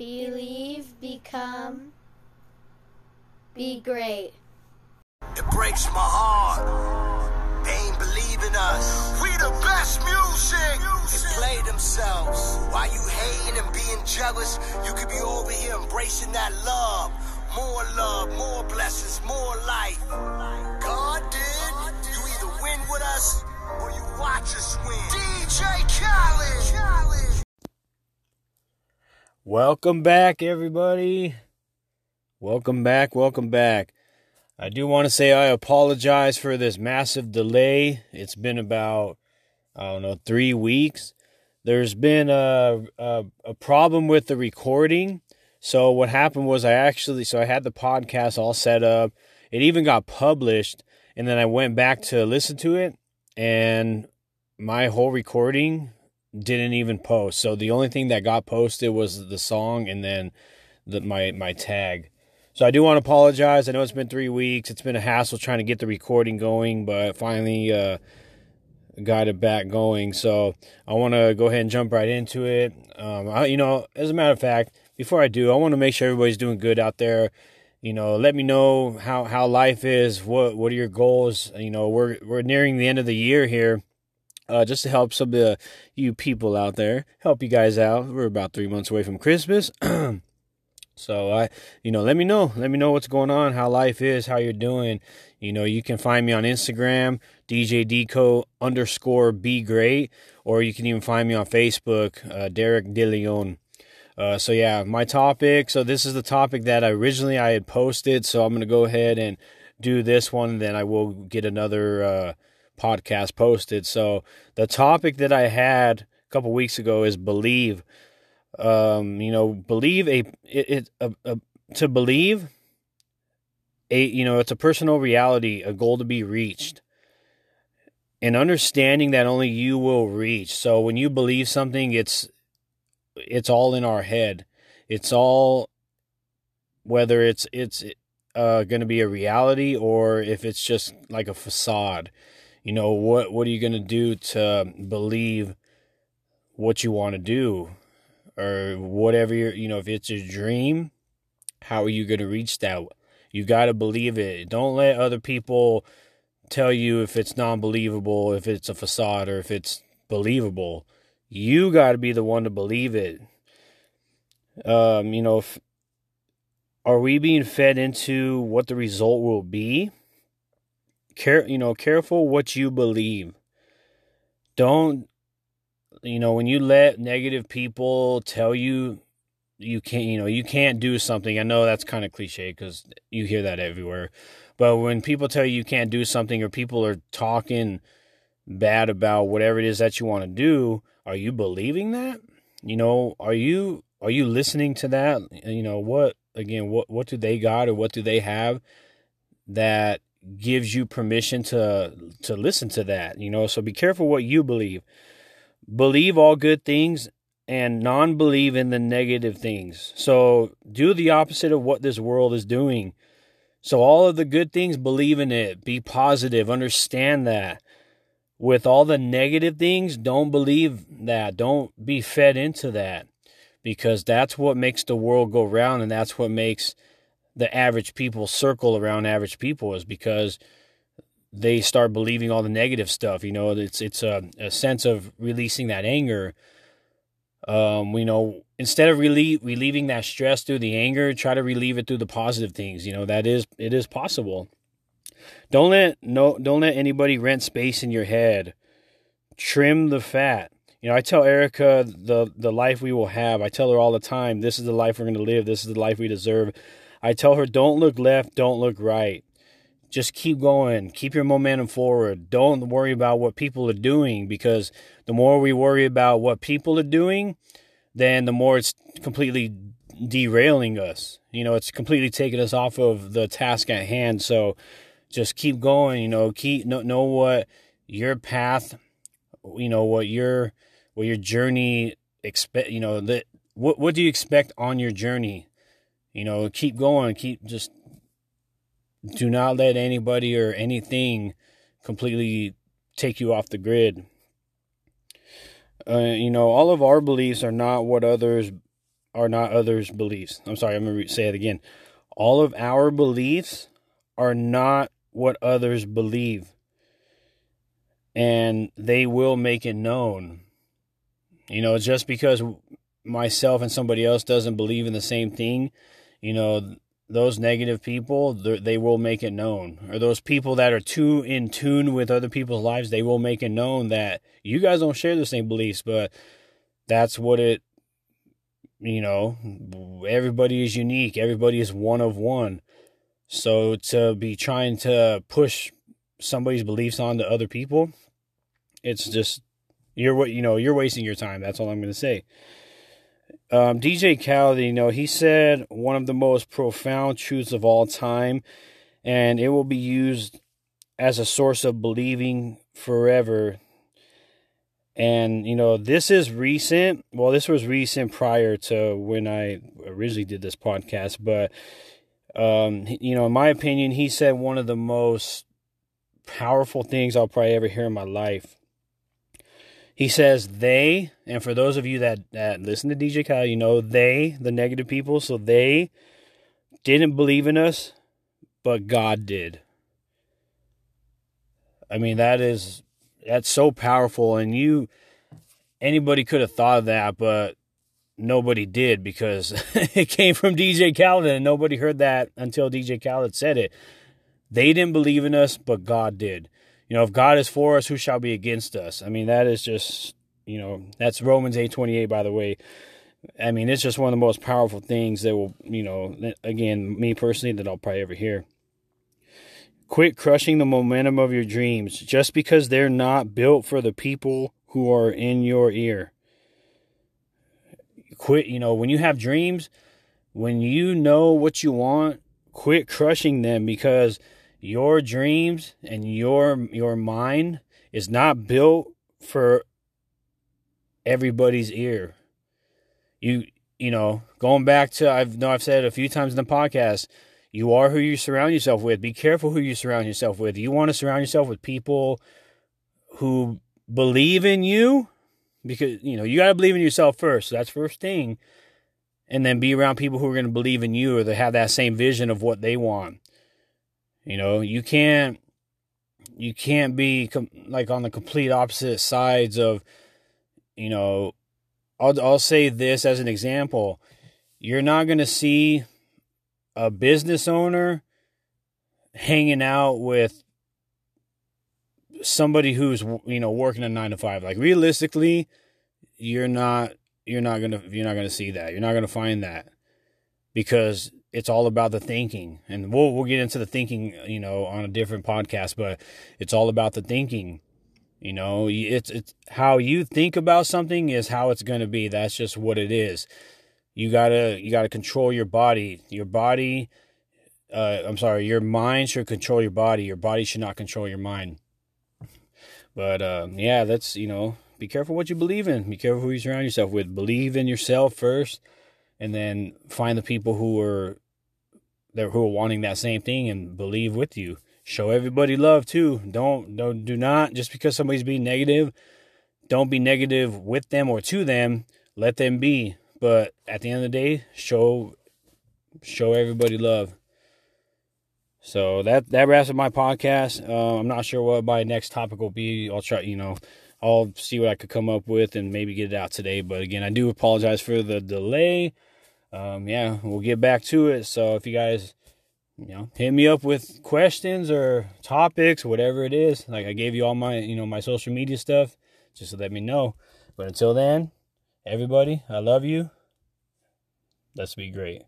Believe, become, be great. It breaks my heart. They ain't believing us. We the best music. They play themselves. While you hating and being jealous, you could be over here embracing that love. More love, more blessings, more life. God did. You either win with us or you watch us win. DJ Khaled. Welcome back, everybody. Welcome back, welcome back. I do want to say I apologize for this massive delay. It's been about, I don't know, three weeks. There's been a, a, a problem with the recording. So, what happened was I actually, so I had the podcast all set up. It even got published. And then I went back to listen to it. And my whole recording didn't even post. So the only thing that got posted was the song and then the, my my tag. So I do want to apologize. I know it's been three weeks. It's been a hassle trying to get the recording going, but finally uh, got it back going. So I want to go ahead and jump right into it. Um, I, you know, as a matter of fact, before I do, I want to make sure everybody's doing good out there. You know, let me know how, how life is. What what are your goals? You know, we're we're nearing the end of the year here uh, just to help some of the, you people out there, help you guys out. We're about three months away from Christmas. so I, you know, let me know. Let me know what's going on, how life is, how you're doing. You know, you can find me on Instagram, DJ Deco underscore be great, or you can even find me on Facebook, uh, Derek DeLeon. Uh, so yeah, my topic. So this is the topic that I originally I had posted. So I'm gonna go ahead and do this one. Then I will get another uh, podcast posted. So the topic that I had a couple weeks ago is believe. Um, you know, believe a it, it a, a, to believe a you know it's a personal reality, a goal to be reached, and understanding that only you will reach. So when you believe something, it's it's all in our head. It's all whether it's it's uh, going to be a reality or if it's just like a facade you know what what are you going to do to believe what you want to do? Or whatever you you know if it's a dream how are you going to reach that? You got to believe it. Don't let other people tell you if it's non-believable if it's a facade or if it's believable. You got to be the one to believe it. Um you know if, are we being fed into what the result will be care you know careful what you believe. Don't you know when you let negative people tell you you can't you know you can't do something i know that's kind of cliche because you hear that everywhere but when people tell you you can't do something or people are talking bad about whatever it is that you want to do are you believing that? You know are you are you listening to that? You know what again what what do they got or what do they have that gives you permission to to listen to that you know? So be careful what you believe. Believe all good things and non-believe in the negative things. So do the opposite of what this world is doing. So all of the good things believe in it. Be positive. Understand that. With all the negative things don't believe that. Don't be fed into that because that's what makes the world go round and that's what makes the average people circle around average people is because they start believing all the negative stuff. You know, it's it's a, a sense of releasing that anger. Um, you know, instead of relieve, relieving that stress through the anger, try to relieve it through the positive things. You know, that is it is possible. Don't let no don't let anybody rent space in your head. Trim the fat. You know, I tell Erica the the life we will have. I tell her all the time, this is the life we're going to live. This is the life we deserve. I tell her, don't look left, don't look right. Just keep going, keep your momentum forward. Don't worry about what people are doing because the more we worry about what people are doing, then the more it's completely derailing us. You know, it's completely taking us off of the task at hand. So just keep going, you know, keep know, know what your path, you know, what your what your journey expect, you know, that what what do you expect on your journey? You know, keep going, keep just do not let anybody or anything completely take you off the grid. Uh, you know, all of our beliefs are not what others are not others' beliefs. I'm sorry, I'm going to say it again. All of our beliefs are not what others believe. And they will make it known. You know, just because myself and somebody else doesn't believe in the same thing, you know, those negative people, they will make it known. Or those people that are too in tune with other people's lives, they will make it known that you guys don't share the same beliefs, but that's what it, you know, everybody is unique. Everybody is one of one. So to be trying to push somebody's beliefs onto other people, it's just, you're what, you know, you're wasting your time. That's all I'm going to say. Um, DJ Khaled, you know, he said one of the most profound truths of all time, and it will be used as a source of believing forever. And, you know, this is recent. Well, this was recent prior to when I originally did this podcast, but, um, you know, in my opinion, he said one of the most powerful things I'll probably ever hear in my life. He says they, and for those of you that, that listen to DJ Khaled, you know they, the negative people, so they didn't believe in us, but God did. I mean, that is that's so powerful, and you anybody could have thought of that, but nobody did because it came from DJ Khaled, and nobody heard that until DJ Khaled said it. They didn't believe in us, but God did you know, if God is for us, who shall be against us? I mean, that is just, you know, that's Romans 8:28 by the way. I mean, it's just one of the most powerful things that will, you know, again, me personally that I'll probably ever hear. Quit crushing the momentum of your dreams just because they're not built for the people who are in your ear. Quit, you know, when you have dreams, when you know what you want, quit crushing them because your dreams and your your mind is not built for everybody's ear. You you know, going back to I've know I've said a few times in the podcast, you are who you surround yourself with. Be careful who you surround yourself with. You want to surround yourself with people who believe in you because you know, you got to believe in yourself first. So that's first thing. And then be around people who are going to believe in you or they have that same vision of what they want. You know, you can't you can't be com- like on the complete opposite sides of you know I'll I'll say this as an example. You're not going to see a business owner hanging out with somebody who's you know working a 9 to 5 like realistically you're not you're not going to you're not going to see that you're not going to find that because it's all about the thinking. And we'll we'll get into the thinking you know on a different podcast but it's all about the thinking. You know it's it's how you think about something is how it's going to be. That's just what it is. You got to you got to control your body. Your body uh, I'm sorry your mind should control your body. Your body should not control your mind. But uh, yeah that's you know be careful what you believe in. Be careful who you surround yourself with. Believe in yourself first and then find the people who are who are wanting that same thing and believe with you. Show everybody love too. Don't don't do not just because somebody's being negative, don't be negative with them or to them. Let them be. But at the end of the day, show show everybody love. So that that wraps up my podcast. Uh, I'm not sure what my next topic will be. I'll try, you know, I'll see what I could come up with and maybe get it out today. But again, I do apologize for the delay um, yeah, we'll get back to it. So if you guys, you know, hit me up with questions or topics, whatever it is, like I gave you all my, you know, my social media stuff, just to let me know. But until then, everybody, I love you. Let's be great.